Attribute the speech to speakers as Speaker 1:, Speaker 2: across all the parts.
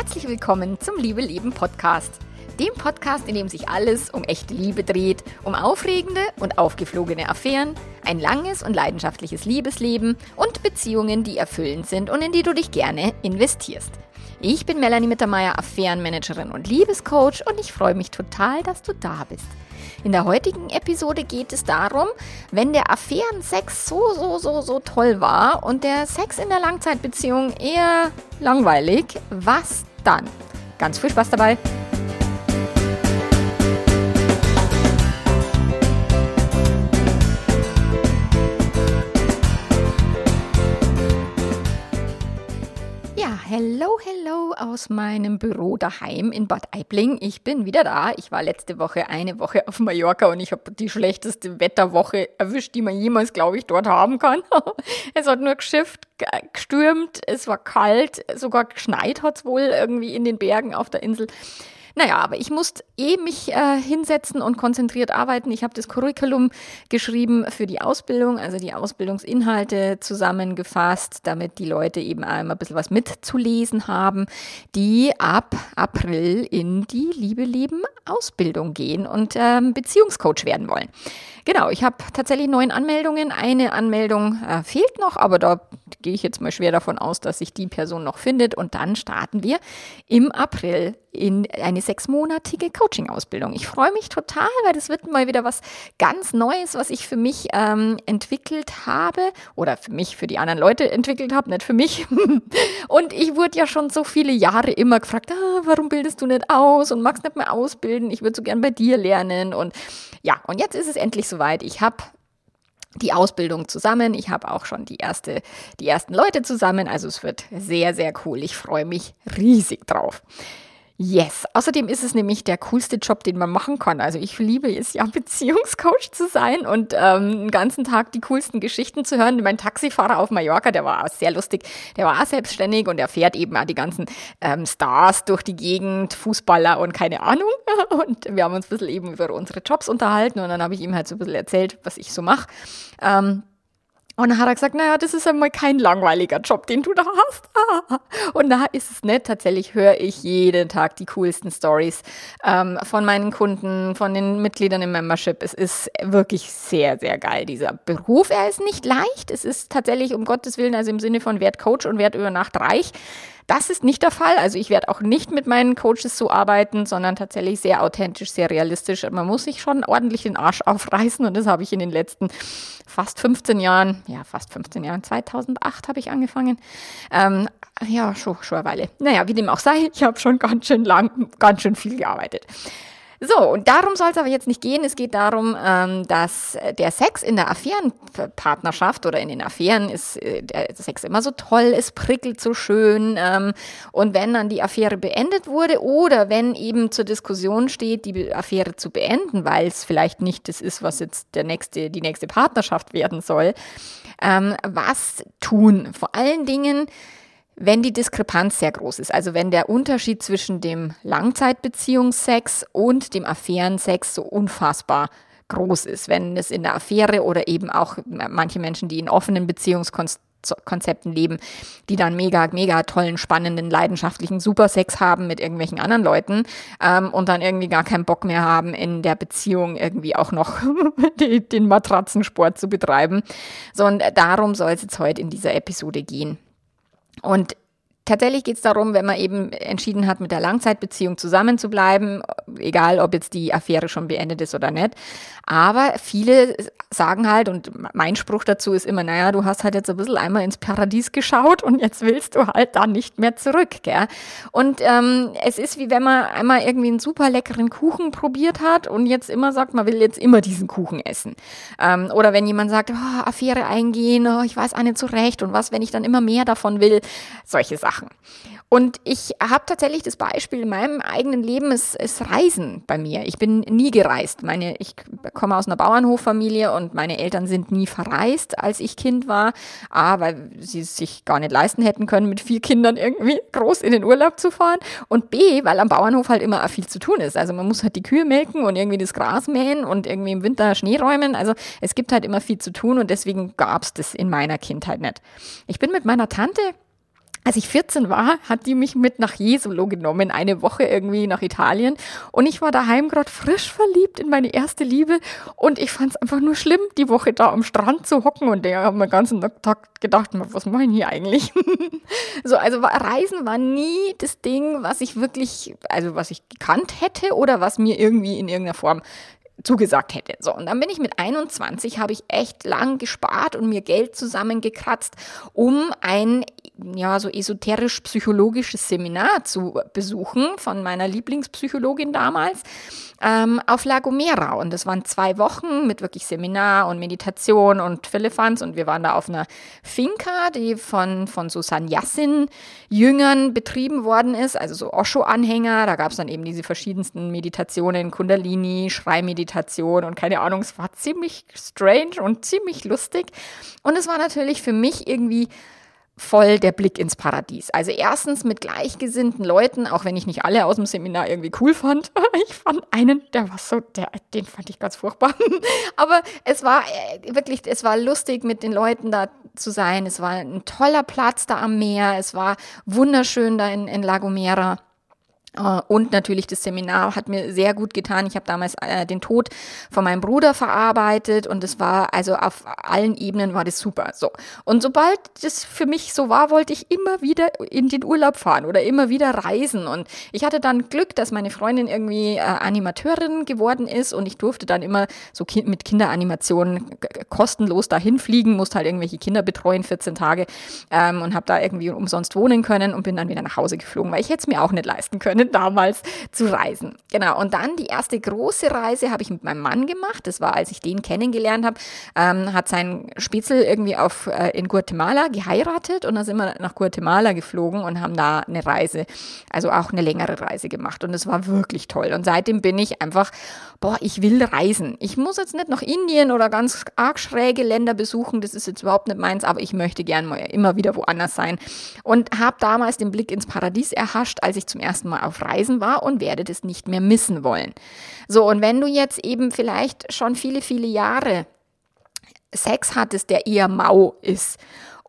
Speaker 1: Herzlich willkommen zum Liebe Leben Podcast. Dem Podcast, in dem sich alles um echte Liebe dreht, um aufregende und aufgeflogene Affären, ein langes und leidenschaftliches Liebesleben und Beziehungen, die erfüllend sind und in die du dich gerne investierst. Ich bin Melanie Mittermeier, Affärenmanagerin und Liebescoach und ich freue mich total, dass du da bist. In der heutigen Episode geht es darum, wenn der Affärensex so, so, so, so toll war und der Sex in der Langzeitbeziehung eher langweilig, was dann? Ganz viel Spaß dabei! Hello, hello aus meinem Büro daheim in Bad Aibling. Ich bin wieder da. Ich war letzte Woche eine Woche auf Mallorca und ich habe die schlechteste Wetterwoche erwischt, die man jemals, glaube ich, dort haben kann. es hat nur geschifft, gestürmt, es war kalt, sogar geschneit hat es wohl irgendwie in den Bergen auf der Insel. Naja, aber ich musste eh mich äh, hinsetzen und konzentriert arbeiten. Ich habe das Curriculum geschrieben für die Ausbildung, also die Ausbildungsinhalte zusammengefasst, damit die Leute eben einmal ein bisschen was mitzulesen haben, die ab April in die Liebe Leben Ausbildung gehen und ähm, Beziehungscoach werden wollen. Genau, ich habe tatsächlich neun Anmeldungen. Eine Anmeldung äh, fehlt noch, aber da gehe ich jetzt mal schwer davon aus, dass sich die Person noch findet. Und dann starten wir im April in eine sechsmonatige Coaching-Ausbildung. Ich freue mich total, weil das wird mal wieder was ganz Neues, was ich für mich ähm, entwickelt habe oder für mich, für die anderen Leute entwickelt habe, nicht für mich. und ich wurde ja schon so viele Jahre immer gefragt, ah, warum bildest du nicht aus und magst nicht mehr ausbilden? Ich würde so gern bei dir lernen. Und ja, und jetzt ist es endlich soweit. Ich habe die Ausbildung zusammen. Ich habe auch schon die, erste, die ersten Leute zusammen. Also es wird sehr, sehr cool. Ich freue mich riesig drauf. Yes. Außerdem ist es nämlich der coolste Job, den man machen kann. Also ich liebe es ja, Beziehungscoach zu sein und ähm, den ganzen Tag die coolsten Geschichten zu hören. Mein Taxifahrer auf Mallorca, der war sehr lustig. Der war auch selbstständig und er fährt eben auch die ganzen ähm, Stars durch die Gegend, Fußballer und keine Ahnung. Und wir haben uns ein bisschen eben über unsere Jobs unterhalten und dann habe ich ihm halt so ein bisschen erzählt, was ich so mache. Ähm, und dann hat er gesagt, naja, das ist einmal kein langweiliger Job, den du da hast. Und da ist es nicht. Tatsächlich höre ich jeden Tag die coolsten Stories ähm, von meinen Kunden, von den Mitgliedern im Membership. Es ist wirklich sehr, sehr geil, dieser Beruf. Er ist nicht leicht. Es ist tatsächlich, um Gottes Willen, also im Sinne von Wertcoach und Wert über Nacht reich. Das ist nicht der Fall. Also ich werde auch nicht mit meinen Coaches so arbeiten, sondern tatsächlich sehr authentisch, sehr realistisch. Man muss sich schon ordentlich den Arsch aufreißen und das habe ich in den letzten fast 15 Jahren, ja fast 15 Jahren, 2008 habe ich angefangen. Ähm, ja, schon, schon eine Weile. Naja, wie dem auch sei, ich habe schon ganz schön lang, ganz schön viel gearbeitet. So, und darum soll es aber jetzt nicht gehen. Es geht darum, ähm, dass der Sex in der Affärenpartnerschaft oder in den Affären ist äh, der Sex immer so toll, es prickelt so schön. Ähm, und wenn dann die Affäre beendet wurde oder wenn eben zur Diskussion steht, die Affäre zu beenden, weil es vielleicht nicht das ist, was jetzt der nächste, die nächste Partnerschaft werden soll, ähm, was tun? Vor allen Dingen, wenn die Diskrepanz sehr groß ist, also wenn der Unterschied zwischen dem Langzeitbeziehungssex und dem Affärensex so unfassbar groß ist, wenn es in der Affäre oder eben auch manche Menschen, die in offenen Beziehungskonzepten leben, die dann mega, mega tollen, spannenden, leidenschaftlichen Supersex haben mit irgendwelchen anderen Leuten ähm, und dann irgendwie gar keinen Bock mehr haben, in der Beziehung irgendwie auch noch die, den Matratzensport zu betreiben. So, und darum soll es jetzt heute in dieser Episode gehen. Und Tatsächlich geht es darum, wenn man eben entschieden hat, mit der Langzeitbeziehung zusammenzubleiben, egal ob jetzt die Affäre schon beendet ist oder nicht. Aber viele sagen halt, und mein Spruch dazu ist immer, naja, du hast halt jetzt ein bisschen einmal ins Paradies geschaut und jetzt willst du halt da nicht mehr zurück. Gell? Und ähm, es ist wie wenn man einmal irgendwie einen super leckeren Kuchen probiert hat und jetzt immer sagt, man will jetzt immer diesen Kuchen essen. Ähm, oder wenn jemand sagt, oh, Affäre eingehen, oh, ich weiß auch nicht so recht und was, wenn ich dann immer mehr davon will. Solche Sachen machen. Und ich habe tatsächlich das Beispiel in meinem eigenen Leben, es ist Reisen bei mir. Ich bin nie gereist. Meine, ich komme aus einer Bauernhoffamilie und meine Eltern sind nie verreist, als ich Kind war. A, weil sie es sich gar nicht leisten hätten können, mit vier Kindern irgendwie groß in den Urlaub zu fahren. Und B, weil am Bauernhof halt immer viel zu tun ist. Also man muss halt die Kühe melken und irgendwie das Gras mähen und irgendwie im Winter Schnee räumen. Also es gibt halt immer viel zu tun und deswegen gab es das in meiner Kindheit nicht. Ich bin mit meiner Tante als ich 14 war, hat die mich mit nach Jesolo genommen, eine Woche irgendwie nach Italien. Und ich war daheim gerade frisch verliebt in meine erste Liebe. Und ich fand es einfach nur schlimm, die Woche da am Strand zu hocken. Und der hat mir den ganzen Tag gedacht, was mache ich hier eigentlich? so, also Reisen war nie das Ding, was ich wirklich, also was ich gekannt hätte oder was mir irgendwie in irgendeiner Form zugesagt hätte. So, und dann bin ich mit 21, habe ich echt lang gespart und mir Geld zusammengekratzt, um ein ja, so esoterisch-psychologisches Seminar zu besuchen von meiner Lieblingspsychologin damals ähm, auf La Gomera. Und das waren zwei Wochen mit wirklich Seminar und Meditation und Philippans. Und wir waren da auf einer Finca, die von, von so Sannyasin-Jüngern betrieben worden ist, also so Osho-Anhänger. Da gab es dann eben diese verschiedensten Meditationen, Kundalini, Schreimeditation und keine Ahnung. Es war ziemlich strange und ziemlich lustig. Und es war natürlich für mich irgendwie voll der Blick ins Paradies. Also erstens mit gleichgesinnten Leuten, auch wenn ich nicht alle aus dem Seminar irgendwie cool fand. Ich fand einen, der war so, der, den fand ich ganz furchtbar. Aber es war äh, wirklich, es war lustig mit den Leuten da zu sein. Es war ein toller Platz da am Meer. Es war wunderschön da in, in La Gomera. Äh, und natürlich das Seminar hat mir sehr gut getan. Ich habe damals äh, den Tod von meinem Bruder verarbeitet und es war also auf allen Ebenen war das super. So und sobald das für mich so war, wollte ich immer wieder in den Urlaub fahren oder immer wieder reisen. Und ich hatte dann Glück, dass meine Freundin irgendwie äh, Animateurin geworden ist und ich durfte dann immer so ki mit Kinderanimationen kostenlos dahin fliegen, musste halt irgendwelche Kinder betreuen 14 Tage ähm, und habe da irgendwie umsonst wohnen können und bin dann wieder nach Hause geflogen, weil ich hätte es mir auch nicht leisten können können, damals zu reisen. Genau. Und dann die erste große Reise habe ich mit meinem Mann gemacht. Das war, als ich den kennengelernt habe, ähm, hat sein Spitzel irgendwie auf, äh, in Guatemala geheiratet und dann sind wir nach Guatemala geflogen und haben da eine Reise, also auch eine längere Reise gemacht. Und es war wirklich toll. Und seitdem bin ich einfach, boah, ich will reisen. Ich muss jetzt nicht nach Indien oder ganz arg schräge Länder besuchen. Das ist jetzt überhaupt nicht meins, aber ich möchte gern mal immer wieder woanders sein. Und habe damals den Blick ins Paradies erhascht, als ich zum ersten Mal auf Reisen war und werde das nicht mehr missen wollen. So, und wenn du jetzt eben vielleicht schon viele, viele Jahre Sex hattest, der eher mau ist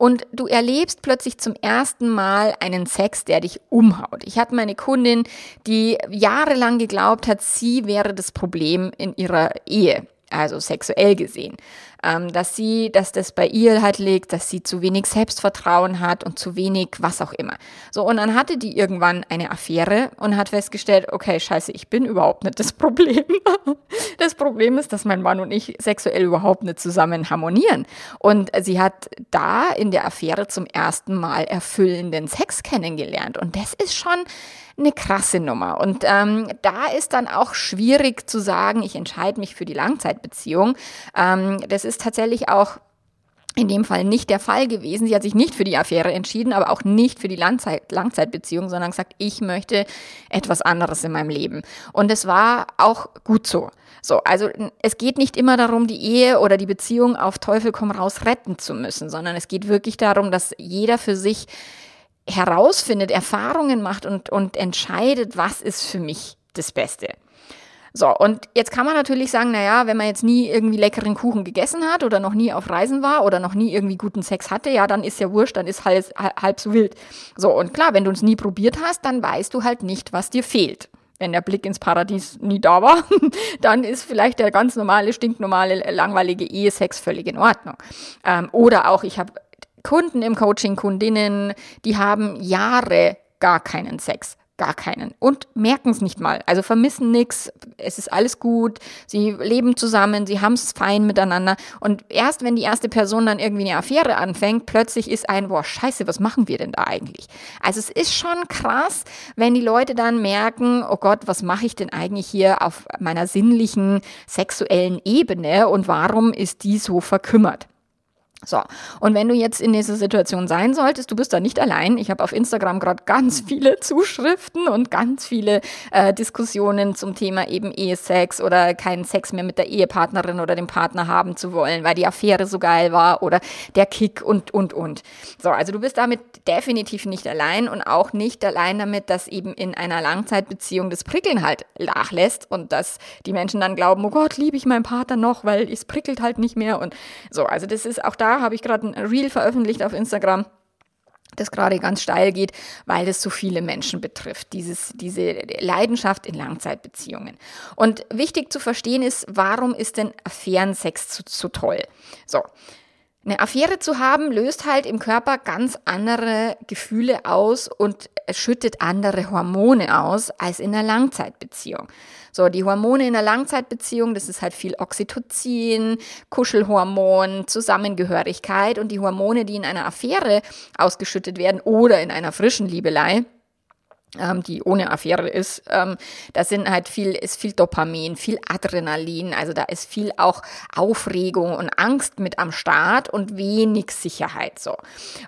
Speaker 1: und du erlebst plötzlich zum ersten Mal einen Sex, der dich umhaut. Ich hatte meine Kundin, die jahrelang geglaubt hat, sie wäre das Problem in ihrer Ehe also sexuell gesehen, ähm, dass sie, dass das bei ihr halt liegt, dass sie zu wenig Selbstvertrauen hat und zu wenig was auch immer. So, und dann hatte die irgendwann eine Affäre und hat festgestellt, okay, scheiße, ich bin überhaupt nicht das Problem. Das Problem ist, dass mein Mann und ich sexuell überhaupt nicht zusammen harmonieren. Und sie hat da in der Affäre zum ersten Mal erfüllenden Sex kennengelernt. Und das ist schon eine krasse Nummer. Und ähm, da ist dann auch schwierig zu sagen, ich entscheide mich für die Langzeitbeziehung. Ähm, das ist tatsächlich auch in dem Fall nicht der Fall gewesen. Sie hat sich nicht für die Affäre entschieden, aber auch nicht für die Langzeit Langzeitbeziehung, sondern gesagt, ich möchte etwas anderes in meinem Leben. Und es war auch gut so. So, also es geht nicht immer darum, die Ehe oder die Beziehung auf Teufel komm raus retten zu müssen, sondern es geht wirklich darum, dass jeder für sich herausfindet, Erfahrungen macht und, und entscheidet, was ist für mich das Beste. So, und jetzt kann man natürlich sagen, naja, wenn man jetzt nie irgendwie leckeren Kuchen gegessen hat oder noch nie auf Reisen war oder noch nie irgendwie guten Sex hatte, ja, dann ist ja wurscht, dann ist halb, halb so wild. So, und klar, wenn du es nie probiert hast, dann weißt du halt nicht, was dir fehlt. Wenn der Blick ins Paradies nie da war, dann ist vielleicht der ganz normale, stinknormale, langweilige Ehesex völlig in Ordnung. Ähm, oder auch, ich habe Kunden im Coaching, Kundinnen, die haben Jahre gar keinen Sex. Gar keinen. Und merken es nicht mal. Also vermissen nichts. Es ist alles gut. Sie leben zusammen. Sie haben es fein miteinander. Und erst wenn die erste Person dann irgendwie eine Affäre anfängt, plötzlich ist ein, boah, scheiße, was machen wir denn da eigentlich? Also es ist schon krass, wenn die Leute dann merken, oh Gott, was mache ich denn eigentlich hier auf meiner sinnlichen, sexuellen Ebene und warum ist die so verkümmert? So, und wenn du jetzt in dieser Situation sein solltest, du bist da nicht allein. Ich habe auf Instagram gerade ganz viele Zuschriften und ganz viele äh, Diskussionen zum Thema eben Ehesex oder keinen Sex mehr mit der Ehepartnerin oder dem Partner haben zu wollen, weil die Affäre so geil war oder der Kick und, und, und. So, also du bist damit definitiv nicht allein und auch nicht allein damit, dass eben in einer Langzeitbeziehung das Prickeln halt nachlässt und dass die Menschen dann glauben, oh Gott, liebe ich meinen Partner noch, weil es prickelt halt nicht mehr und so. Also das ist auch da habe ich gerade ein Reel veröffentlicht auf Instagram das gerade ganz steil geht, weil das so viele Menschen betrifft, dieses, diese Leidenschaft in Langzeitbeziehungen. Und wichtig zu verstehen ist, warum ist denn Affärensex so, so toll? So, eine Affäre zu haben, löst halt im Körper ganz andere Gefühle aus und schüttet andere Hormone aus als in einer Langzeitbeziehung. So, die Hormone in einer Langzeitbeziehung, das ist halt viel Oxytocin, Kuschelhormon, Zusammengehörigkeit und die Hormone, die in einer Affäre ausgeschüttet werden oder in einer frischen Liebelei, ähm, die ohne Affäre ist, ähm, da sind halt viel, ist viel Dopamin, viel Adrenalin, also da ist viel auch Aufregung und Angst mit am Start und wenig Sicherheit so.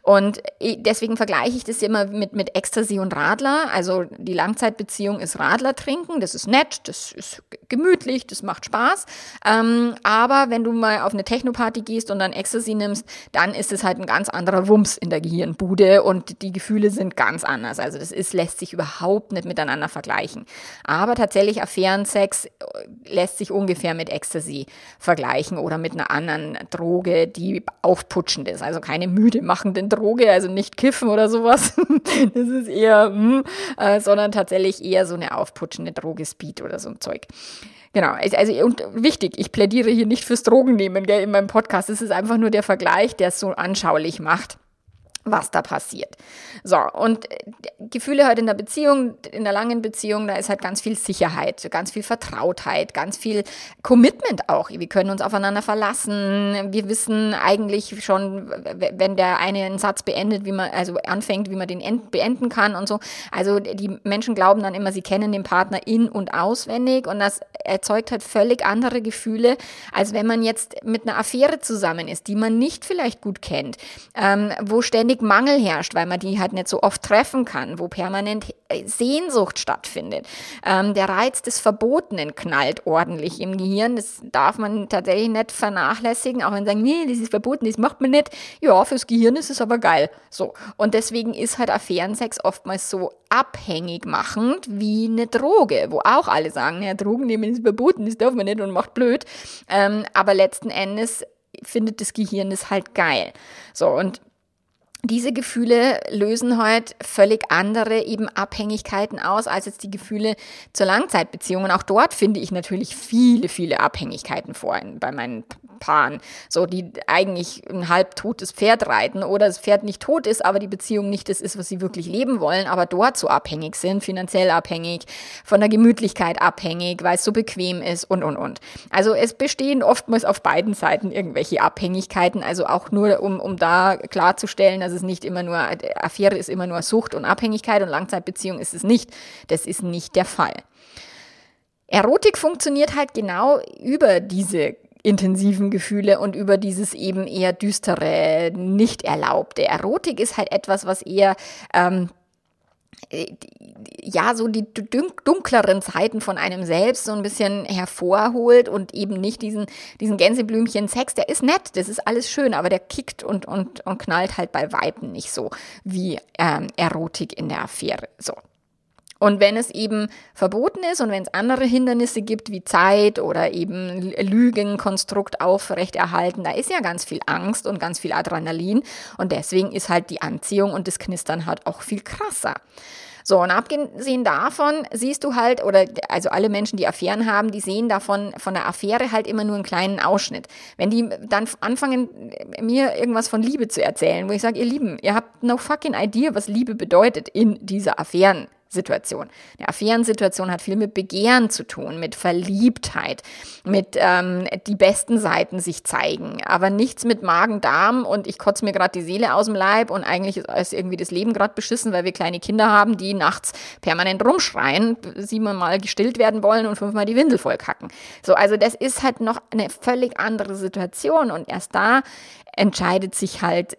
Speaker 1: Und deswegen vergleiche ich das immer mit, mit Ecstasy und Radler. Also die Langzeitbeziehung ist Radler trinken, das ist nett, das ist gemütlich, das macht Spaß. Ähm, aber wenn du mal auf eine Technoparty gehst und dann Ecstasy nimmst, dann ist es halt ein ganz anderer Wumms in der Gehirnbude und die Gefühle sind ganz anders. Also das ist, lässt sich überhaupt nicht miteinander vergleichen. Aber tatsächlich Affärensex äh, lässt sich ungefähr mit Ecstasy vergleichen oder mit einer anderen Droge, die aufputschend ist. Also keine müde machende Droge, also nicht kiffen oder sowas. das ist eher, hm, äh, sondern tatsächlich eher so eine aufputschende Droge, Speed oder so ein Zeug. Genau, also und wichtig, ich plädiere hier nicht fürs Drogennehmen gell, in meinem Podcast. Es ist einfach nur der Vergleich, der es so anschaulich macht was da passiert. So, und äh, Gefühle halt in der Beziehung, in der langen Beziehung, da ist halt ganz viel Sicherheit, ganz viel Vertrautheit, ganz viel Commitment auch. Wir können uns aufeinander verlassen. Wir wissen eigentlich schon, wenn der eine einen Satz beendet, wie man, also anfängt, wie man den beenden kann und so. Also die Menschen glauben dann immer, sie kennen den Partner in- und auswendig und das erzeugt halt völlig andere Gefühle, als wenn man jetzt mit einer Affäre zusammen ist, die man nicht vielleicht gut kennt, ähm, wo ständig ständig Mangel herrscht, weil man die halt nicht so oft treffen kann, wo permanent äh, Sehnsucht stattfindet. Ähm, der Reiz des Verbotenen knallt ordentlich im Gehirn. Das darf man tatsächlich nicht vernachlässigen, auch wenn sagt, nee, das ist verboten, das macht man nicht. Ja, fürs Gehirn ist es aber geil. So. Und deswegen ist halt Affärensex oftmals so abhängig machend wie eine Droge, wo auch alle sagen, ja, Drogen nehmen ist verboten, das darf man nicht und macht blöd. Ähm, aber letzten Endes findet das Gehirn es halt geil. So, und diese Gefühle lösen heute völlig andere eben Abhängigkeiten aus als jetzt die Gefühle zur Langzeitbeziehung. Und auch dort finde ich natürlich viele, viele Abhängigkeiten vor bei meinen Paaren. So, die eigentlich ein halb totes Pferd reiten oder das Pferd nicht tot ist, aber die Beziehung nicht das ist, was sie wirklich leben wollen, aber dort so abhängig sind, finanziell abhängig, von der Gemütlichkeit abhängig, weil es so bequem ist und, und, und. Also es bestehen oftmals auf beiden Seiten irgendwelche Abhängigkeiten, also auch nur, um, um da klarzustellen, dass es nicht immer nur, Affäre ist immer nur Sucht und Abhängigkeit und Langzeitbeziehung ist es nicht. Das ist nicht der Fall. Erotik funktioniert halt genau über diese intensiven Gefühle und über dieses eben eher düstere, nicht erlaubte. Erotik ist halt etwas, was eher ähm, ja, so die dunkleren Zeiten von einem selbst so ein bisschen hervorholt und eben nicht diesen, diesen Gänseblümchen-Sex, der ist nett, das ist alles schön, aber der kickt und, und, und knallt halt bei Weiben nicht so wie ähm, Erotik in der Affäre. So, und wenn es eben verboten ist und wenn es andere Hindernisse gibt wie Zeit oder eben Lügenkonstrukt aufrechterhalten, da ist ja ganz viel Angst und ganz viel Adrenalin und deswegen ist halt die Anziehung und das Knistern halt auch viel krasser. So, und abgesehen davon siehst du halt, oder also alle Menschen, die Affären haben, die sehen davon von der Affäre halt immer nur einen kleinen Ausschnitt. Wenn die dann anfangen, mir irgendwas von Liebe zu erzählen, wo ich sage, ihr Lieben, ihr habt no fucking idea, was Liebe bedeutet in dieser Affären. Situation. Eine Affärensituation hat viel mit Begehren zu tun, mit Verliebtheit, mit ähm, die besten Seiten sich zeigen, aber nichts mit Magen-Darm und ich kotze mir gerade die Seele aus dem Leib und eigentlich ist irgendwie das Leben gerade beschissen, weil wir kleine Kinder haben, die nachts permanent rumschreien, siebenmal gestillt werden wollen und fünfmal die Windel voll kacken. So, also das ist halt noch eine völlig andere Situation und erst da entscheidet sich halt,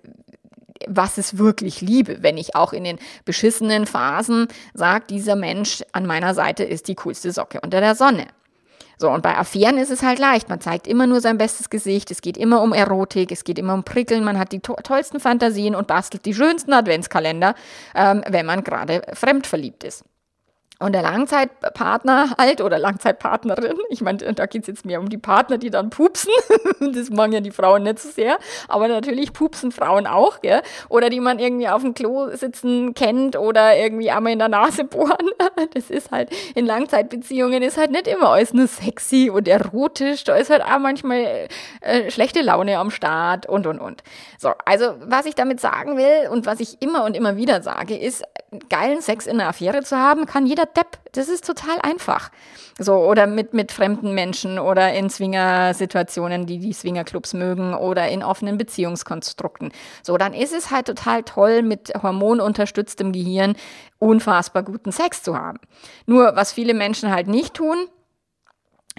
Speaker 1: was ist wirklich Liebe, wenn ich auch in den beschissenen Phasen sage, dieser Mensch an meiner Seite ist die coolste Socke unter der Sonne. So, und bei Affären ist es halt leicht. Man zeigt immer nur sein bestes Gesicht. Es geht immer um Erotik, es geht immer um Prickeln. Man hat die to tollsten Fantasien und bastelt die schönsten Adventskalender, ähm, wenn man gerade fremd verliebt ist. Und der Langzeitpartner halt oder Langzeitpartnerin, ich meine, da geht es jetzt mehr um die Partner, die dann pupsen. das machen ja die Frauen nicht so sehr. Aber natürlich pupsen Frauen auch, gell? Oder die man irgendwie auf dem Klo sitzen kennt oder irgendwie einmal in der Nase bohren. Das ist halt in Langzeitbeziehungen ist halt nicht immer alles nur sexy und erotisch. Da ist halt auch manchmal äh, schlechte Laune am Start und und und. So, also was ich damit sagen will und was ich immer und immer wieder sage, ist, geilen Sex in einer Affäre zu haben, kann jeder Depp. Das ist total einfach. So, oder mit, mit fremden Menschen oder in Swinger-Situationen, die die Swingerclubs mögen oder in offenen Beziehungskonstrukten. So, dann ist es halt total toll, mit hormonunterstütztem Gehirn unfassbar guten Sex zu haben. Nur, was viele Menschen halt nicht tun,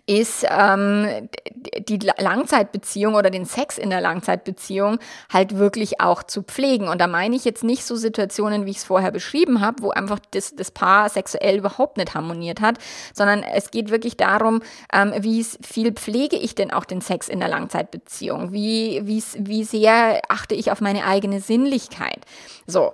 Speaker 1: ist ähm, die Langzeitbeziehung oder den Sex in der Langzeitbeziehung halt wirklich auch zu pflegen. Und da meine ich jetzt nicht so Situationen, wie ich es vorher beschrieben habe, wo einfach das, das Paar sexuell überhaupt nicht harmoniert hat, sondern es geht wirklich darum, ähm, wie viel pflege ich denn auch den Sex in der Langzeitbeziehung? Wie, wie, wie sehr achte ich auf meine eigene Sinnlichkeit? So,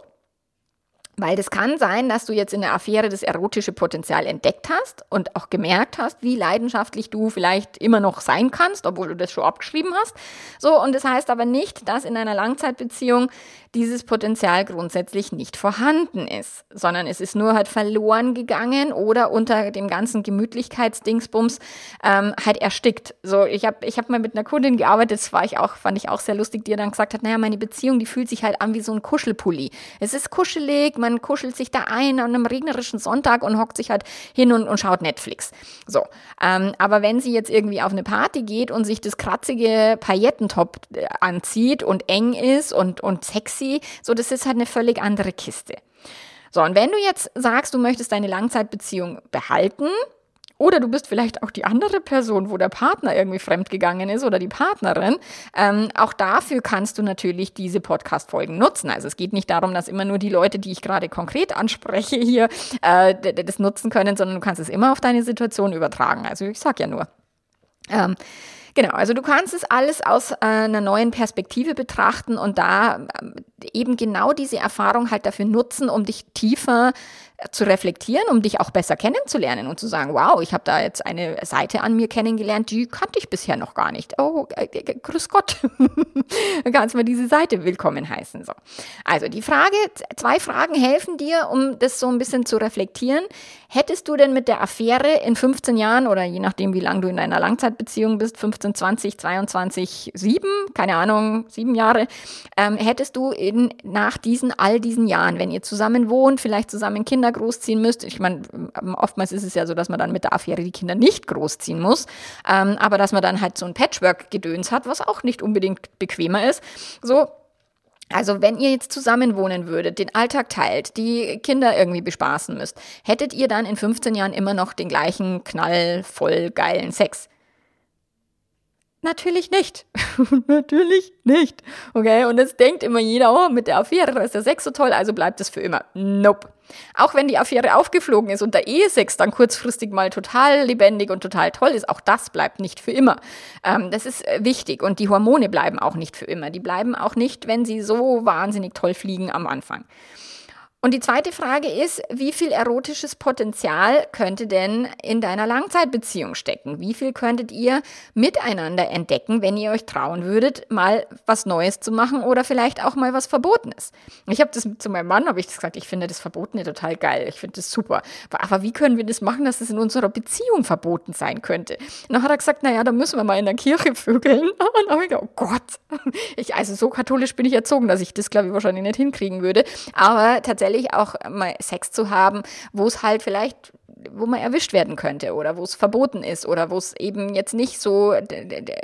Speaker 1: weil das kann sein, dass du jetzt in der Affäre das erotische Potenzial entdeckt hast und auch gemerkt hast, wie leidenschaftlich du vielleicht immer noch sein kannst, obwohl du das schon abgeschrieben hast. So, und das heißt aber nicht, dass in einer Langzeitbeziehung dieses Potenzial grundsätzlich nicht vorhanden ist, sondern es ist nur halt verloren gegangen oder unter dem ganzen Gemütlichkeitsdingsbums ähm, halt erstickt. So, ich habe ich hab mal mit einer Kundin gearbeitet, das war ich auch, fand ich auch sehr lustig, die dann gesagt hat, naja, meine Beziehung, die fühlt sich halt an wie so ein Kuschelpulli. Es ist kuschelig, man kuschelt sich da ein an einem regnerischen Sonntag und hockt sich halt hin und, und schaut Netflix. So, ähm, aber wenn sie jetzt irgendwie auf eine Party geht und sich das kratzige Paillettentop äh, anzieht und eng ist und, und sexy sexy. So, das ist halt eine völlig andere Kiste. So, und wenn du jetzt sagst, du möchtest deine Langzeitbeziehung behalten, oder du bist vielleicht auch die andere Person, wo der Partner irgendwie fremdgegangen ist oder die Partnerin. Ähm, auch dafür kannst du natürlich diese Podcast-Folgen nutzen. Also es geht nicht darum, dass immer nur die Leute, die ich gerade konkret anspreche, hier äh, das nutzen können, sondern du kannst es immer auf deine Situation übertragen. Also ich sag ja nur. Ähm, Genau, also du kannst es alles aus äh, einer neuen Perspektive betrachten und da ähm, eben genau diese Erfahrung halt dafür nutzen, um dich tiefer zu reflektieren, um dich auch besser kennenzulernen und zu sagen, wow, ich habe da jetzt eine Seite an mir kennengelernt, die kannte ich bisher noch gar nicht. Oh, äh, äh grüß Gott. Dann kannst mal diese Seite willkommen heißen. So. Also die Frage, zwei Fragen helfen dir, um das so ein bisschen zu reflektieren. Hättest du denn mit der Affäre in 15 Jahren oder je nachdem, wie lange du in einer Langzeitbeziehung bist, 15, 20, 22, 7, keine Ahnung, sieben Jahre, ähm, hättest du in, nach diesen, all diesen Jahren, wenn ihr zusammen wohnt, vielleicht zusammen Kinder großziehen müsst. Ich meine, oftmals ist es ja so, dass man dann mit der Affäre die Kinder nicht großziehen muss, ähm, aber dass man dann halt so ein Patchwork-Gedöns hat, was auch nicht unbedingt bequemer ist. So, also wenn ihr jetzt zusammen wohnen würdet, den Alltag teilt, die Kinder irgendwie bespaßen müsst, hättet ihr dann in 15 Jahren immer noch den gleichen knallvoll geilen Sex? Natürlich nicht. Natürlich nicht. Okay, und es denkt immer jeder, oh, mit der Affäre ist der Sex so toll, also bleibt es für immer. Nope. Auch wenn die Affäre aufgeflogen ist und der Ehesex dann kurzfristig mal total lebendig und total toll ist, auch das bleibt nicht für immer. Ähm, das ist äh, wichtig und die Hormone bleiben auch nicht für immer. Die bleiben auch nicht, wenn sie so wahnsinnig toll fliegen am Anfang. Und die zweite Frage ist, wie viel erotisches Potenzial könnte denn in deiner Langzeitbeziehung stecken? Wie viel könntet ihr miteinander entdecken, wenn ihr euch trauen würdet, mal was Neues zu machen oder vielleicht auch mal was Verbotenes? Ich habe das zu meinem Mann, habe ich das gesagt, ich finde das Verbotene total geil, ich finde das super. Aber wie können wir das machen, dass es in unserer Beziehung verboten sein könnte? Dann hat er gesagt, naja, da müssen wir mal in der Kirche vögeln. Und dann habe ich gedacht, oh Gott, ich, also so katholisch bin ich erzogen, dass ich das, glaube ich, wahrscheinlich nicht hinkriegen würde. Aber tatsächlich gefährlich, auch mal Sex zu haben, wo es halt vielleicht wo man erwischt werden könnte oder wo es verboten ist oder wo es eben jetzt nicht so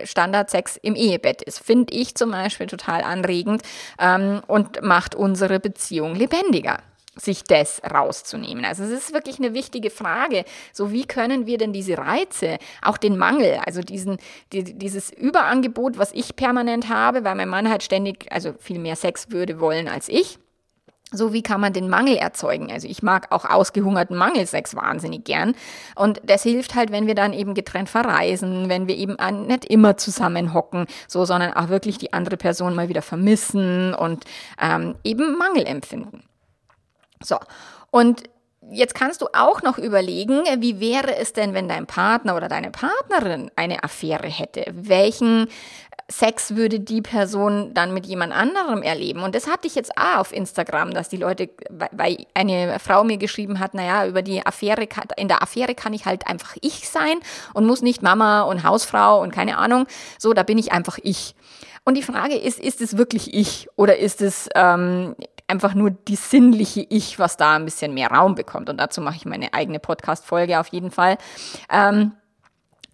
Speaker 1: Standardsex im Ehebett ist, finde ich zum Beispiel total anregend ähm, und macht unsere Beziehung lebendiger sich das rauszunehmen. Also es ist wirklich eine wichtige Frage. So wie können wir denn diese Reize, auch den Mangel, also diesen, die, dieses Überangebot, was ich permanent habe, weil mein Mann halt ständig, also viel mehr Sex würde wollen als ich, so wie kann man den Mangel erzeugen? Also ich mag auch ausgehungerten Mangelsex wahnsinnig gern. Und das hilft halt, wenn wir dann eben getrennt verreisen, wenn wir eben nicht immer zusammen hocken, so, sondern auch wirklich die andere Person mal wieder vermissen und ähm, eben Mangel empfinden. So. Und jetzt kannst du auch noch überlegen, wie wäre es denn, wenn dein Partner oder deine Partnerin eine Affäre hätte? Welchen Sex würde die Person dann mit jemand anderem erleben. Und das hatte ich jetzt auch auf Instagram, dass die Leute, weil eine Frau mir geschrieben hat, naja, über die Affäre, in der Affäre kann ich halt einfach ich sein und muss nicht Mama und Hausfrau und keine Ahnung. So, da bin ich einfach ich. Und die Frage ist, ist es wirklich ich oder ist es ähm, einfach nur die sinnliche Ich, was da ein bisschen mehr Raum bekommt? Und dazu mache ich meine eigene Podcast-Folge auf jeden Fall. Ähm,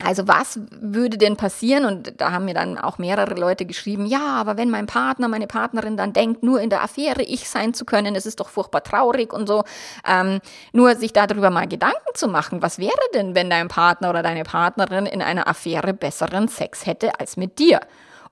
Speaker 1: also was würde denn passieren? Und da haben mir dann auch mehrere Leute geschrieben, ja, aber wenn mein Partner, meine Partnerin dann denkt, nur in der Affäre ich sein zu können, es ist doch furchtbar traurig und so. Ähm, nur sich darüber mal Gedanken zu machen, was wäre denn, wenn dein Partner oder deine Partnerin in einer Affäre besseren Sex hätte als mit dir?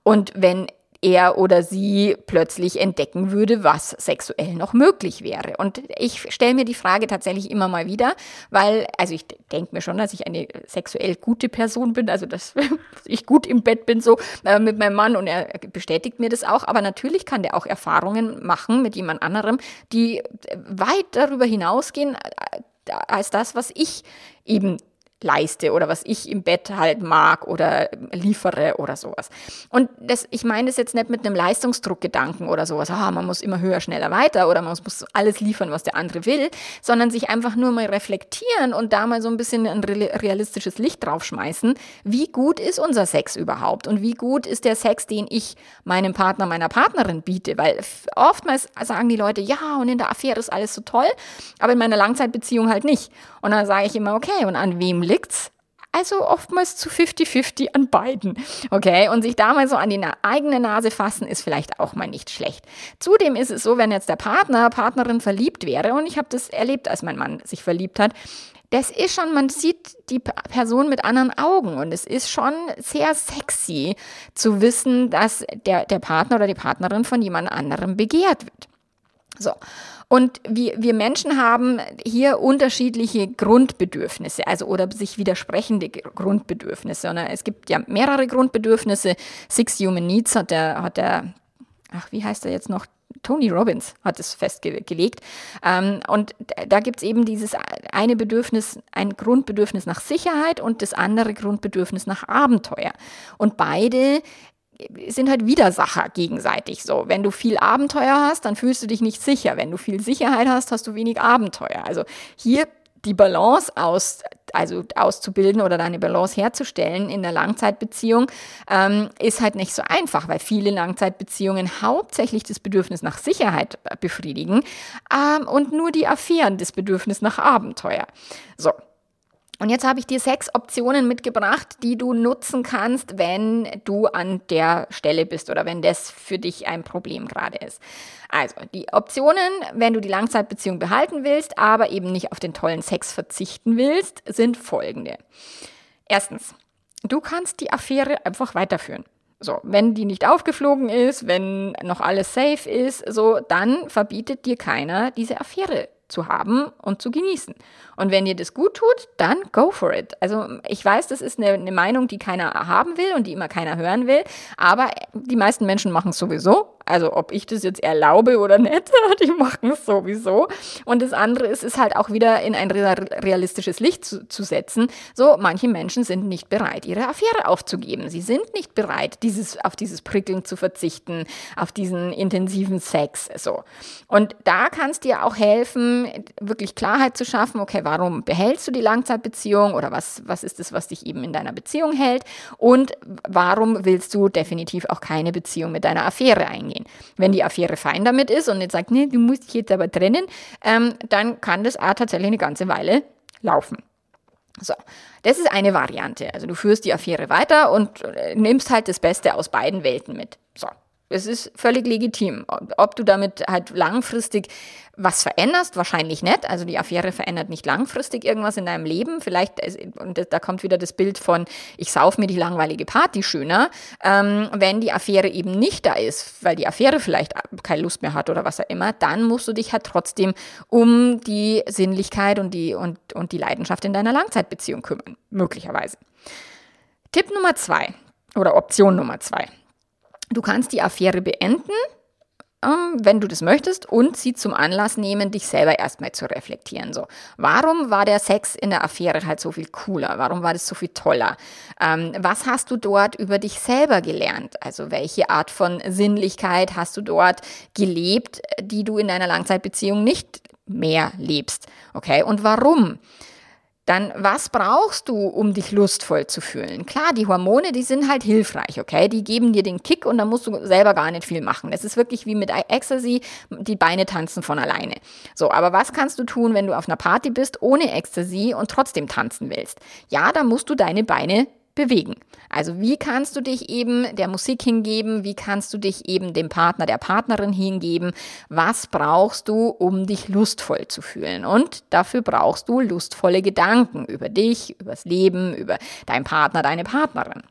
Speaker 1: Und wenn er oder sie plötzlich entdecken würde, was sexuell noch möglich wäre. Und ich stelle mir die Frage tatsächlich immer mal wieder, weil, also ich denke mir schon, dass ich eine sexuell gute Person bin, also dass ich gut im Bett bin so äh, mit meinem Mann und er bestätigt mir das auch. Aber natürlich kann der auch Erfahrungen machen mit jemand anderem, die weit darüber hinausgehen äh, als das, was ich eben leiste oder was ich im Bett halt mag oder liefere oder sowas. Und das, ich meine das jetzt nicht mit einem Leistungsdruckgedanken oder sowas, ah, man muss immer höher, schneller, weiter oder man muss alles liefern, was der andere will, sondern sich einfach nur mal reflektieren und da mal so ein bisschen ein realistisches Licht draufschmeißen. Wie gut ist unser Sex überhaupt und wie gut ist der Sex, den ich meinem Partner, meiner Partnerin biete? Weil oftmals sagen die Leute, ja, und in der Affäre ist alles so toll, aber in meiner Langzeitbeziehung halt nicht. Und dann sage ich immer, okay, und an wem liegt's? Also oftmals zu 50-50 an beiden. Okay, und sich da mal so an die eigene Nase fassen, ist vielleicht auch mal nicht schlecht. Zudem ist es so, wenn jetzt der Partner, Partnerin verliebt wäre, und ich habe das erlebt, als mein Mann sich verliebt hat, das ist schon, man sieht die Person mit anderen Augen und es ist schon sehr sexy zu wissen, dass der, der Partner oder die Partnerin von jemand anderem begehrt wird. So. Und wir, wir Menschen haben hier unterschiedliche Grundbedürfnisse, also oder sich widersprechende Grundbedürfnisse. Und es gibt ja mehrere Grundbedürfnisse. Six Human Needs hat der, hat der, ach, wie heißt er jetzt noch? Tony Robbins hat es festgelegt. Ähm, und da gibt es eben dieses eine Bedürfnis, ein Grundbedürfnis nach Sicherheit und das andere Grundbedürfnis nach Abenteuer. Und beide sind halt Widersacher gegenseitig so. Wenn du viel Abenteuer hast, dann fühlst du dich nicht sicher. Wenn du viel Sicherheit hast, hast du wenig Abenteuer. Also hier die Balance aus, also auszubilden oder deine Balance herzustellen in der Langzeitbeziehung, ähm, ist halt nicht so einfach, weil viele Langzeitbeziehungen hauptsächlich das Bedürfnis nach Sicherheit befriedigen ähm, und nur die Affären das Bedürfnis nach Abenteuer. So, und jetzt habe ich dir sechs Optionen mitgebracht, die du nutzen kannst, wenn du an der Stelle bist oder wenn das für dich ein Problem gerade ist. Also, die Optionen, wenn du die Langzeitbeziehung behalten willst, aber eben nicht auf den tollen Sex verzichten willst, sind folgende. Erstens, du kannst die Affäre einfach weiterführen. So, wenn die nicht aufgeflogen ist, wenn noch alles safe ist, so, dann verbietet dir keiner, diese Affäre zu haben und zu genießen. Und wenn dir das gut tut, dann go for it. Also ich weiß, das ist eine, eine Meinung, die keiner haben will und die immer keiner hören will, aber die meisten Menschen machen es sowieso also ob ich das jetzt erlaube oder nicht, die machen es sowieso. Und das andere ist, ist halt auch wieder in ein realistisches Licht zu, zu setzen. So, manche Menschen sind nicht bereit, ihre Affäre aufzugeben. Sie sind nicht bereit, dieses, auf dieses Prickeln zu verzichten, auf diesen intensiven Sex. So. Und da kann es dir auch helfen, wirklich Klarheit zu schaffen, okay, warum behältst du die Langzeitbeziehung oder was, was ist es, was dich eben in deiner Beziehung hält? Und warum willst du definitiv auch keine Beziehung mit deiner Affäre eingehen? Eingehen. Wenn die Affäre fein damit ist und jetzt sagt, nee, du musst dich jetzt aber trennen, ähm, dann kann das auch tatsächlich eine ganze Weile laufen. So, das ist eine Variante. Also du führst die Affäre weiter und äh, nimmst halt das Beste aus beiden Welten mit. So, es ist völlig legitim. Ob du damit halt langfristig was veränderst, wahrscheinlich nicht. Also die Affäre verändert nicht langfristig irgendwas in deinem Leben. Vielleicht, und da kommt wieder das Bild von, ich sauf mir die langweilige Party schöner, ähm, wenn die Affäre eben nicht da ist, weil die Affäre vielleicht keine Lust mehr hat oder was auch immer, dann musst du dich halt trotzdem um die Sinnlichkeit und die, und, und die Leidenschaft in deiner Langzeitbeziehung kümmern. Möglicherweise. Tipp Nummer zwei oder Option Nummer zwei. Du kannst die Affäre beenden ähm, wenn du das möchtest, und sie zum Anlass nehmen, dich selber erstmal zu reflektieren. So, warum war der Sex in der Affäre halt so viel cooler? Warum war das so viel toller? Ähm, was hast du dort über dich selber gelernt? Also welche Art von Sinnlichkeit hast du dort gelebt, die du in deiner Langzeitbeziehung nicht mehr lebst? Okay, und warum? Dann was brauchst du, um dich lustvoll zu fühlen? Klar, die Hormone, die sind halt hilfreich, okay? Die geben dir den Kick und dann musst du selber gar nicht viel machen. Es ist wirklich wie mit Ecstasy, die Beine tanzen von alleine. So, aber was kannst du tun, wenn du auf einer Party bist ohne Ecstasy und trotzdem tanzen willst? Ja, da musst du deine Beine bewegen. Also wie kannst du dich eben der Musik hingeben? Wie kannst du dich eben dem Partner, der Partnerin hingeben? Was brauchst du, um dich lustvoll zu fühlen? Und dafür brauchst du lustvolle Gedanken über dich, übers Leben, über deinen Partner, deine Partnerin.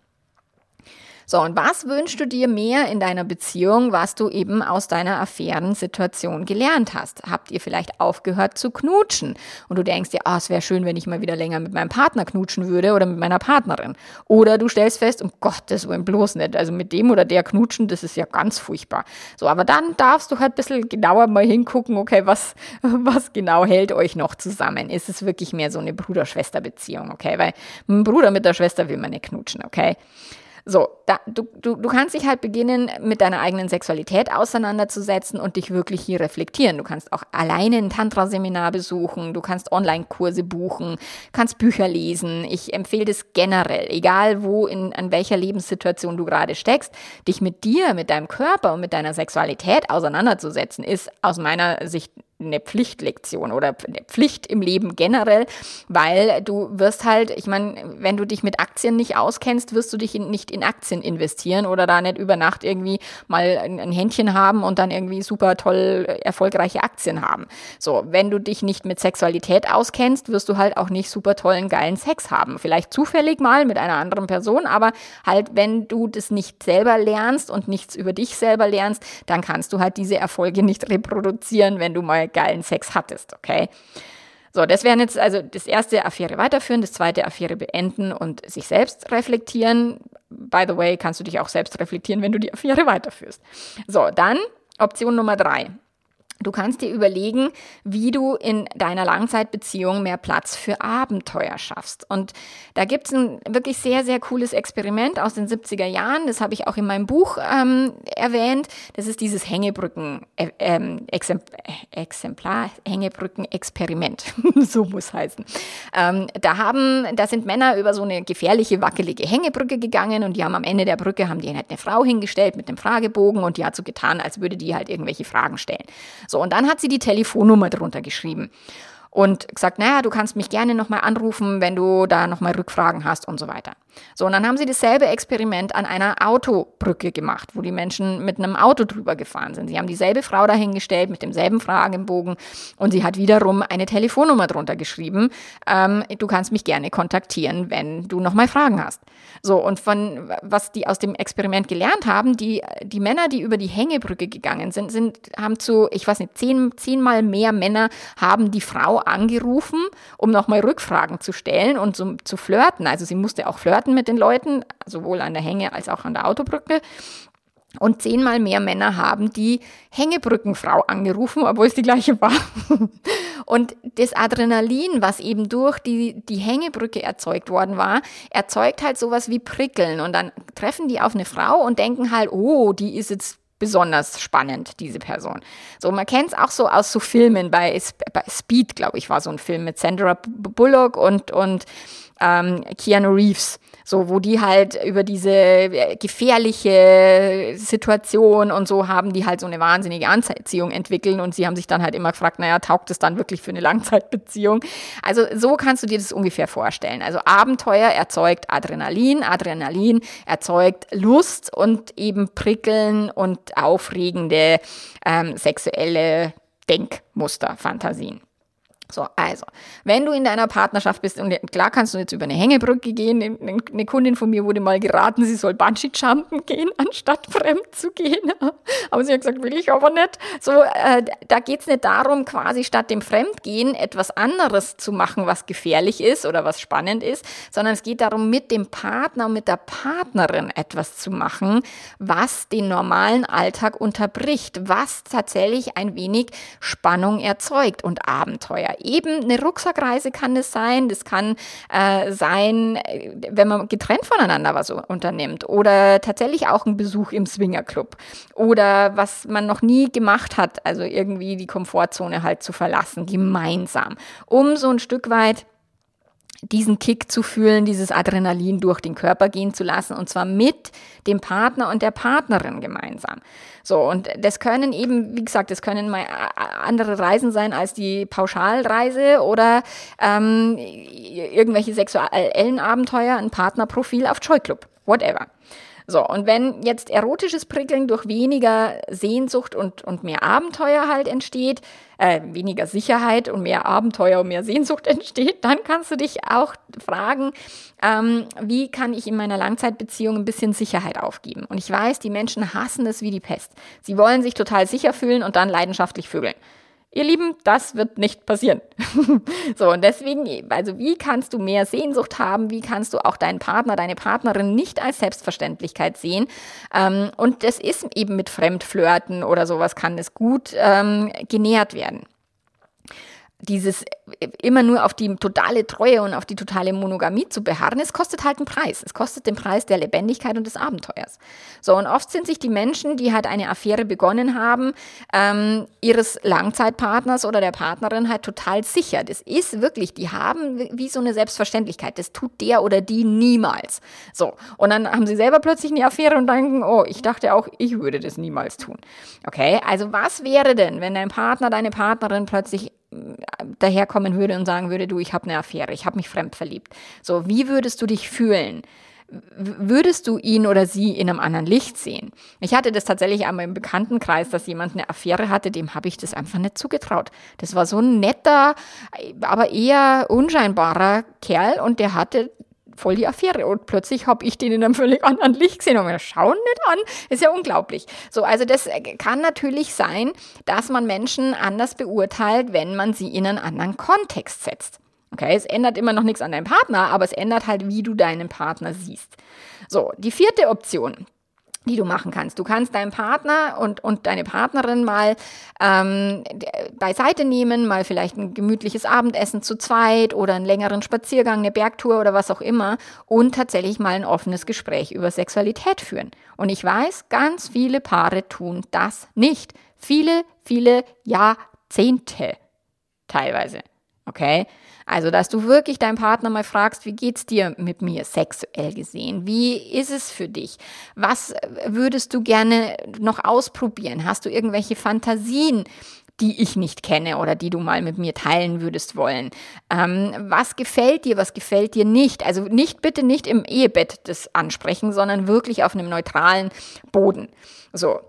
Speaker 1: So, und was wünschst du dir mehr in deiner Beziehung, was du eben aus deiner Affärensituation gelernt hast? Habt ihr vielleicht aufgehört zu knutschen? Und du denkst dir, ah, oh, es wäre schön, wenn ich mal wieder länger mit meinem Partner knutschen würde oder mit meiner Partnerin. Oder du stellst fest, um Gottes Willen bloß nicht. Also mit dem oder der knutschen, das ist ja ganz furchtbar. So, aber dann darfst du halt ein bisschen genauer mal hingucken, okay, was, was genau hält euch noch zusammen? Ist es wirklich mehr so eine Bruder-Schwester-Beziehung, okay? Weil dem Bruder mit der Schwester will man nicht knutschen, okay? So, da, du, du, du kannst dich halt beginnen, mit deiner eigenen Sexualität auseinanderzusetzen und dich wirklich hier reflektieren. Du kannst auch alleine ein Tantra-Seminar besuchen, du kannst Online-Kurse buchen, kannst Bücher lesen. Ich empfehle das generell, egal wo, in, an welcher Lebenssituation du gerade steckst, dich mit dir, mit deinem Körper und mit deiner Sexualität auseinanderzusetzen, ist aus meiner Sicht eine Pflichtlektion oder eine Pflicht im Leben generell, weil du wirst halt, ich meine, wenn du dich mit Aktien nicht auskennst, wirst du dich in, nicht in Aktien investieren oder da nicht über Nacht irgendwie mal ein, ein Händchen haben und dann irgendwie super toll erfolgreiche Aktien haben. So, wenn du dich nicht mit Sexualität auskennst, wirst du halt auch nicht super tollen, geilen Sex haben. Vielleicht zufällig mal mit einer anderen Person, aber halt, wenn du das nicht selber lernst und nichts über dich selber lernst, dann kannst du halt diese Erfolge nicht reproduzieren, wenn du mal geilen Sex hattest, okay? So, das wären jetzt also das erste Affäre weiterführen, das zweite Affäre beenden und sich selbst reflektieren. By the way, kannst du dich auch selbst reflektieren, wenn du die Affäre weiterführst. So, dann Option Nummer drei. Du kannst dir überlegen, wie du in deiner Langzeitbeziehung mehr Platz für Abenteuer schaffst. Und da gibt es ein wirklich sehr, sehr cooles Experiment aus den 70er Jahren. Das habe ich auch in meinem Buch ähm, erwähnt. Das ist dieses Hängebrücken, äh, ähm, Hängebrücken-Experiment. so muss heißen. Ähm, da haben, da sind Männer über so eine gefährliche, wackelige Hängebrücke gegangen und die haben am Ende der Brücke haben die halt eine Frau hingestellt mit einem Fragebogen und die hat so getan, als würde die halt irgendwelche Fragen stellen. So, und dann hat sie die Telefonnummer drunter geschrieben und gesagt, naja, du kannst mich gerne nochmal anrufen, wenn du da nochmal Rückfragen hast und so weiter. So, und dann haben sie dasselbe Experiment an einer Autobrücke gemacht, wo die Menschen mit einem Auto drüber gefahren sind. Sie haben dieselbe Frau dahingestellt mit demselben Fragebogen und sie hat wiederum eine Telefonnummer drunter geschrieben. Ähm, du kannst mich gerne kontaktieren, wenn du nochmal Fragen hast. So, und von was die aus dem Experiment gelernt haben, die, die Männer, die über die Hängebrücke gegangen sind, sind, haben zu, ich weiß nicht, zehn, zehnmal mehr Männer haben die Frau angerufen, um nochmal Rückfragen zu stellen und zu, zu flirten. Also sie musste auch flirten mit den Leuten, sowohl an der Hänge als auch an der Autobrücke. Und zehnmal mehr Männer haben die Hängebrückenfrau angerufen, obwohl es die gleiche war. Und das Adrenalin, was eben durch die, die Hängebrücke erzeugt worden war, erzeugt halt sowas wie Prickeln. Und dann treffen die auf eine Frau und denken halt, oh, die ist jetzt besonders spannend, diese Person. So, man kennt es auch so aus so Filmen, bei, bei Speed, glaube ich, war so ein Film mit Sandra Bullock und, und ähm, Keanu Reeves. So, wo die halt über diese äh, gefährliche Situation und so haben die halt so eine wahnsinnige Anziehung entwickeln und sie haben sich dann halt immer gefragt, naja, taugt es dann wirklich für eine Langzeitbeziehung? Also so kannst du dir das ungefähr vorstellen. Also Abenteuer erzeugt Adrenalin, Adrenalin erzeugt Lust und eben Prickeln und aufregende ähm, sexuelle Denkmuster, Fantasien. So, also, wenn du in deiner Partnerschaft bist, und klar kannst du jetzt über eine Hängebrücke gehen, eine Kundin von mir wurde mal geraten, sie soll Bungee-Jumpen gehen, anstatt fremd zu gehen. Aber sie hat gesagt, will ich aber nicht. So, äh, da geht's nicht darum, quasi statt dem Fremdgehen etwas anderes zu machen, was gefährlich ist oder was spannend ist, sondern es geht darum, mit dem Partner und mit der Partnerin etwas zu machen, was den normalen Alltag unterbricht, was tatsächlich ein wenig Spannung erzeugt und Abenteuer eben eine Rucksackreise kann es sein. Das kann äh, sein, wenn man getrennt voneinander was unternimmt oder tatsächlich auch ein Besuch im Swingerclub oder was man noch nie gemacht hat, also irgendwie die Komfortzone halt zu verlassen, gemeinsam, um so ein Stück weit diesen Kick zu fühlen, dieses Adrenalin durch den Körper gehen zu lassen und zwar mit dem Partner und der Partnerin gemeinsam. So, und das können eben, wie gesagt, das können mal andere Reisen sein als die Pauschalreise oder ähm, irgendwelche sexuellen Abenteuer, ein Partnerprofil auf Joy Club, whatever. So, und wenn jetzt erotisches Prickeln durch weniger Sehnsucht und, und mehr Abenteuer halt entsteht, äh, weniger Sicherheit und mehr Abenteuer und mehr Sehnsucht entsteht, dann kannst du dich auch fragen, ähm, wie kann ich in meiner Langzeitbeziehung ein bisschen Sicherheit aufgeben? Und ich weiß, die Menschen hassen es wie die Pest. Sie wollen sich total sicher fühlen und dann leidenschaftlich vögeln. Ihr Lieben, das wird nicht passieren. so, und deswegen, also wie kannst du mehr Sehnsucht haben? Wie kannst du auch deinen Partner, deine Partnerin nicht als Selbstverständlichkeit sehen? Ähm, und das ist eben mit Fremdflirten oder sowas kann es gut ähm, genährt werden dieses immer nur auf die totale Treue und auf die totale Monogamie zu beharren, es kostet halt einen Preis. Es kostet den Preis der Lebendigkeit und des Abenteuers. So, und oft sind sich die Menschen, die halt eine Affäre begonnen haben, ähm, ihres Langzeitpartners oder der Partnerin halt total sicher. Das ist wirklich, die haben wie so eine Selbstverständlichkeit. Das tut der oder die niemals. So, und dann haben sie selber plötzlich eine Affäre und denken, oh, ich dachte auch, ich würde das niemals tun. Okay, also was wäre denn, wenn dein Partner, deine Partnerin plötzlich daherkommen würde und sagen würde, du, ich habe eine Affäre, ich habe mich fremd verliebt. So, wie würdest du dich fühlen? Würdest du ihn oder sie in einem anderen Licht sehen? Ich hatte das tatsächlich einmal im Bekanntenkreis, dass jemand eine Affäre hatte, dem habe ich das einfach nicht zugetraut. Das war so ein netter, aber eher unscheinbarer Kerl und der hatte voll die Affäre. Und plötzlich habe ich den in einem völlig anderen Licht gesehen und mir schauen nicht an. Ist ja unglaublich. So, also das äh, kann natürlich sein, dass man Menschen anders beurteilt, wenn man sie in einen anderen Kontext setzt. Okay, es ändert immer noch nichts an deinem Partner, aber es ändert halt, wie du deinen Partner siehst. So, die vierte Option, die du machen kannst. Du kannst deinen Partner und, und deine Partnerin mal ähm, beiseite nehmen, mal vielleicht ein gemütliches Abendessen zu zweit oder einen längeren Spaziergang, eine Bergtour oder was auch immer und tatsächlich mal ein offenes Gespräch über Sexualität führen. Und ich weiß, ganz viele Paare tun das nicht. Viele, viele Jahrzehnte teilweise. Okay? Also, dass du wirklich deinen Partner mal fragst, wie geht's dir mit mir sexuell gesehen? Wie ist es für dich? Was würdest du gerne noch ausprobieren? Hast du irgendwelche Fantasien? die ich nicht kenne oder die du mal mit mir teilen würdest wollen. Ähm, was gefällt dir, was gefällt dir nicht? Also nicht bitte nicht im Ehebett das ansprechen, sondern wirklich auf einem neutralen Boden. So,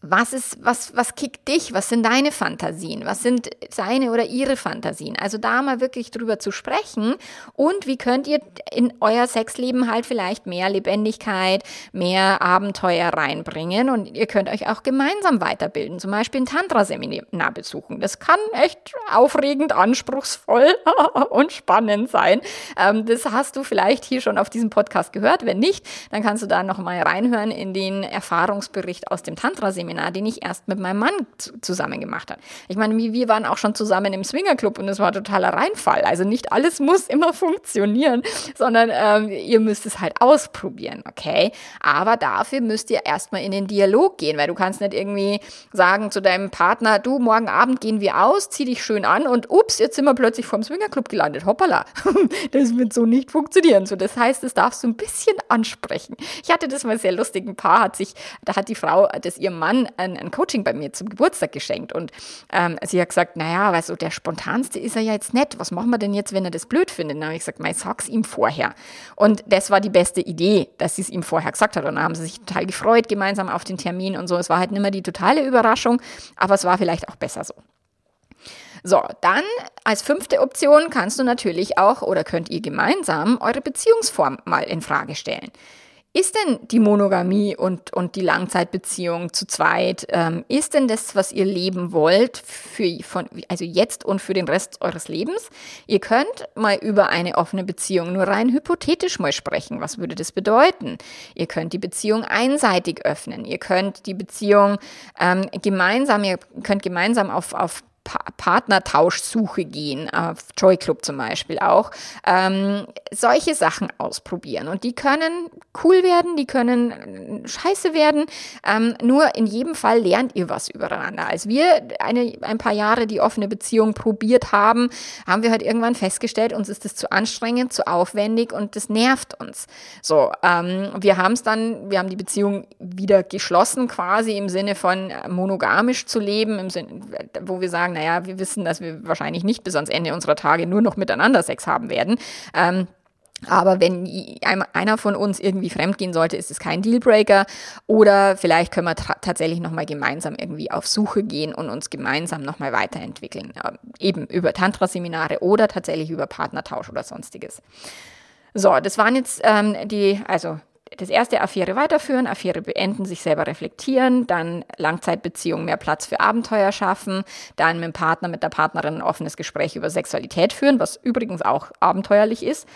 Speaker 1: was ist, was, was kickt dich? Was sind deine Fantasien? Was sind seine oder ihre Fantasien? Also da mal wirklich drüber zu sprechen und wie könnt ihr in euer Sexleben halt vielleicht mehr Lebendigkeit, mehr Abenteuer reinbringen und ihr könnt euch auch gemeinsam weiterbilden, zum Beispiel ein Tantra-Seminar besuchen. Das kann echt aufregend, anspruchsvoll und spannend sein. Ähm, das hast du vielleicht hier schon auf diesem Podcast gehört. Wenn nicht, dann kannst du da noch mal reinhören in den Erfahrungsbericht aus dem Tantra-Seminar Seminar, den ich erst mit meinem Mann zusammen gemacht habe. Ich meine, wir waren auch schon zusammen im Swingerclub und es war totaler Reinfall. Also nicht alles muss immer funktionieren, sondern ähm, ihr müsst es halt ausprobieren, okay? Aber dafür müsst ihr erstmal in den Dialog gehen, weil du kannst nicht irgendwie sagen zu deinem Partner, du, morgen Abend gehen wir aus, zieh dich schön an und ups, jetzt sind wir plötzlich vom Swingerclub gelandet. Hoppala. das wird so nicht funktionieren. So, das heißt, das darfst du ein bisschen ansprechen. Ich hatte das mal sehr lustig. Ein Paar hat sich, da hat die Frau das ihrem Mann Mann ein, ein Coaching bei mir zum Geburtstag geschenkt und ähm, sie hat gesagt, naja, weißt du, der spontanste ist er ja jetzt nett. Was machen wir denn jetzt, wenn er das blöd findet? dann habe ich gesagt, ich sag's ihm vorher. Und das war die beste Idee, dass sie es ihm vorher gesagt hat. Und dann haben sie sich total gefreut gemeinsam auf den Termin und so. Es war halt nicht mehr die totale Überraschung, aber es war vielleicht auch besser so. So, dann als fünfte Option kannst du natürlich auch oder könnt ihr gemeinsam eure Beziehungsform mal in Frage stellen. Ist denn die Monogamie und, und die Langzeitbeziehung zu zweit, ähm, ist denn das, was ihr leben wollt, für, von, also jetzt und für den Rest eures Lebens? Ihr könnt mal über eine offene Beziehung nur rein hypothetisch mal sprechen. Was würde das bedeuten? Ihr könnt die Beziehung einseitig öffnen. Ihr könnt die Beziehung ähm, gemeinsam, ihr könnt gemeinsam auf, auf pa Partnertauschsuche gehen, auf Joy Club zum Beispiel auch, ähm, solche Sachen ausprobieren. Und die können cool werden, die können scheiße werden. Ähm, nur in jedem Fall lernt ihr was übereinander. Als wir eine, ein paar Jahre die offene Beziehung probiert haben, haben wir halt irgendwann festgestellt, uns ist das zu anstrengend, zu aufwendig und das nervt uns. So, ähm, wir haben es dann, wir haben die Beziehung wieder geschlossen, quasi im Sinne von monogamisch zu leben, im Sinne, wo wir sagen, naja, wir wissen, dass wir wahrscheinlich nicht bis ans Ende unserer Tage nur noch miteinander Sex haben werden. Ähm, aber wenn einer von uns irgendwie fremdgehen sollte, ist es kein Dealbreaker. Oder vielleicht können wir tatsächlich nochmal gemeinsam irgendwie auf Suche gehen und uns gemeinsam nochmal weiterentwickeln. Eben über Tantra-Seminare oder tatsächlich über Partnertausch oder sonstiges. So, das waren jetzt ähm, die, also das erste Affäre weiterführen, Affäre beenden, sich selber reflektieren, dann Langzeitbeziehung mehr Platz für Abenteuer schaffen, dann mit dem Partner, mit der Partnerin ein offenes Gespräch über Sexualität führen, was übrigens auch abenteuerlich ist.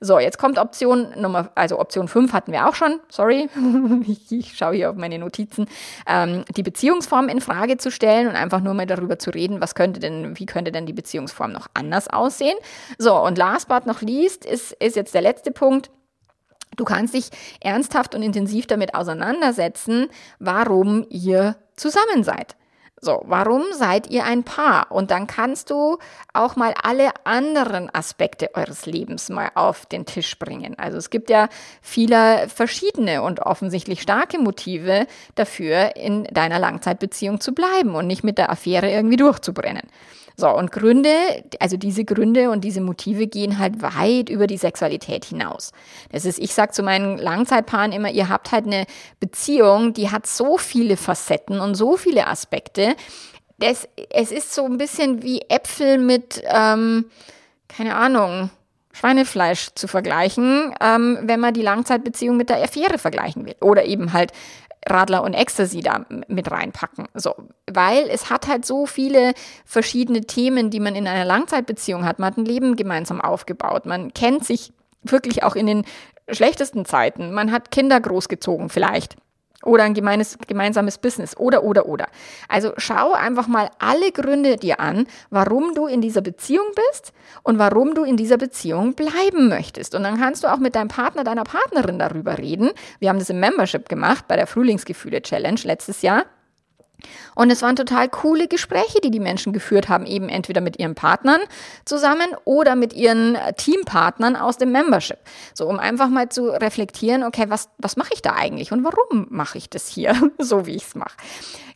Speaker 1: So, jetzt kommt Option Nummer, also Option 5 hatten wir auch schon, sorry, ich, ich schaue hier auf meine Notizen, ähm, die Beziehungsform in Frage zu stellen und einfach nur mal darüber zu reden, was könnte denn, wie könnte denn die Beziehungsform noch anders aussehen. So, und last but not least ist, ist jetzt der letzte Punkt, Du kannst dich ernsthaft und intensiv damit auseinandersetzen, warum ihr zusammen seid. So, warum seid ihr ein Paar? Und dann kannst du auch mal alle anderen Aspekte eures Lebens mal auf den Tisch bringen. Also es gibt ja viele verschiedene und offensichtlich starke Motive dafür, in deiner Langzeitbeziehung zu bleiben und nicht mit der Affäre irgendwie durchzubrennen. So, und Gründe, also diese Gründe und diese Motive gehen halt weit über die Sexualität hinaus. Das ist, ich sag zu meinen Langzeitpaaren immer, ihr habt halt eine Beziehung, die hat so viele Facetten und so viele Aspekte. Das, es ist so ein bisschen wie Äpfel mit, ähm, keine Ahnung, Schweinefleisch zu vergleichen, ähm, wenn man die Langzeitbeziehung mit der Affäre vergleichen will. Oder eben halt Radler und Ecstasy da mit reinpacken. So, weil es hat halt so viele verschiedene Themen, die man in einer Langzeitbeziehung hat. Man hat ein Leben gemeinsam aufgebaut. Man kennt sich wirklich auch in den schlechtesten Zeiten. Man hat Kinder großgezogen vielleicht oder ein gemeines, gemeinsames Business oder, oder, oder. Also schau einfach mal alle Gründe dir an, warum du in dieser Beziehung bist und warum du in dieser Beziehung bleiben möchtest. Und dann kannst du auch mit deinem Partner, deiner Partnerin darüber reden. Wir haben das im Membership gemacht bei der Frühlingsgefühle Challenge letztes Jahr. Und es waren total coole Gespräche, die die Menschen geführt haben, eben entweder mit ihren Partnern zusammen oder mit ihren Teampartnern aus dem Membership. So, um einfach mal zu reflektieren, okay, was, was mache ich da eigentlich und warum mache ich das hier, so wie ich es mache.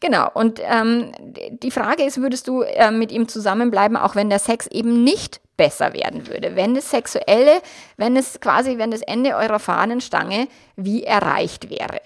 Speaker 1: Genau, und ähm, die Frage ist, würdest du äh, mit ihm zusammenbleiben, auch wenn der Sex eben nicht besser werden würde, wenn das Sexuelle, wenn es quasi, wenn das Ende eurer Fahnenstange wie erreicht wäre.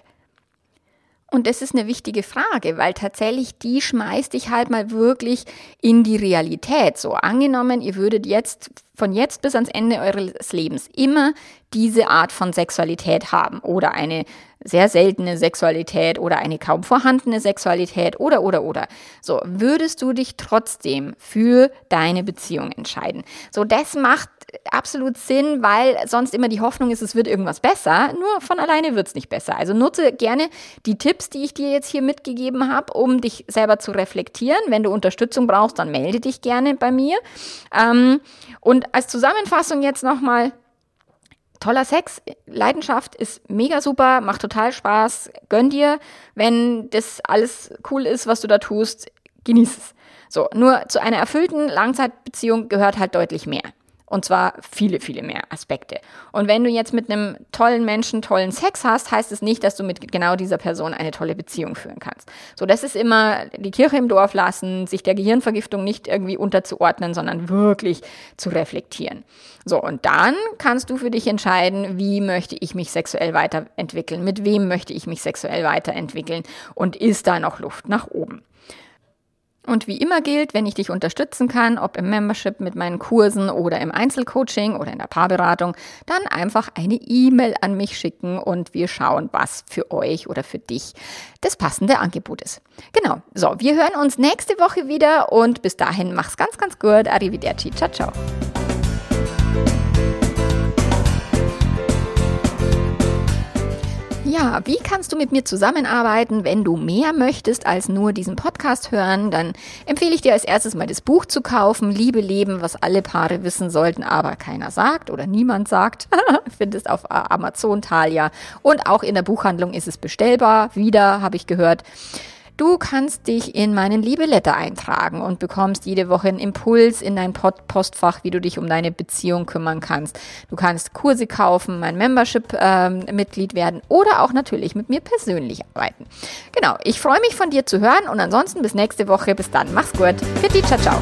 Speaker 1: Und das ist eine wichtige Frage, weil tatsächlich die schmeißt dich halt mal wirklich in die Realität. So angenommen, ihr würdet jetzt von jetzt bis ans Ende eures Lebens immer diese Art von Sexualität haben oder eine sehr seltene Sexualität oder eine kaum vorhandene Sexualität oder oder oder. So, würdest du dich trotzdem für deine Beziehung entscheiden? So, das macht absolut Sinn, weil sonst immer die Hoffnung ist, es wird irgendwas besser. Nur von alleine wird es nicht besser. Also nutze gerne die Tipps, die ich dir jetzt hier mitgegeben habe, um dich selber zu reflektieren. Wenn du Unterstützung brauchst, dann melde dich gerne bei mir. Ähm, und als Zusammenfassung jetzt nochmal, toller Sex, Leidenschaft ist mega super, macht total Spaß, gönn dir, wenn das alles cool ist, was du da tust, genieß es. So, nur zu einer erfüllten Langzeitbeziehung gehört halt deutlich mehr. Und zwar viele, viele mehr Aspekte. Und wenn du jetzt mit einem tollen Menschen tollen Sex hast, heißt es nicht, dass du mit genau dieser Person eine tolle Beziehung führen kannst. So, das ist immer die Kirche im Dorf lassen, sich der Gehirnvergiftung nicht irgendwie unterzuordnen, sondern wirklich zu reflektieren. So, und dann kannst du für dich entscheiden, wie möchte ich mich sexuell weiterentwickeln, mit wem möchte ich mich sexuell weiterentwickeln und ist da noch Luft nach oben. Und wie immer gilt, wenn ich dich unterstützen kann, ob im Membership mit meinen Kursen oder im Einzelcoaching oder in der Paarberatung, dann einfach eine E-Mail an mich schicken und wir schauen, was für euch oder für dich das passende Angebot ist. Genau. So, wir hören uns nächste Woche wieder und bis dahin mach's ganz, ganz gut. Arrivederci. Ciao, ciao. Ja, wie kannst du mit mir zusammenarbeiten? Wenn du mehr möchtest als nur diesen Podcast hören, dann empfehle ich dir als erstes mal das Buch zu kaufen, Liebe Leben, was alle Paare wissen sollten, aber keiner sagt oder niemand sagt. Findest auf Amazon, Thalia und auch in der Buchhandlung ist es bestellbar. Wieder habe ich gehört. Du kannst dich in meinen Liebeletter eintragen und bekommst jede Woche einen Impuls in dein Postfach, wie du dich um deine Beziehung kümmern kannst. Du kannst Kurse kaufen, mein Membership-Mitglied ähm, werden oder auch natürlich mit mir persönlich arbeiten. Genau, ich freue mich von dir zu hören und ansonsten bis nächste Woche. Bis dann, mach's gut. Fitti, ciao, ciao.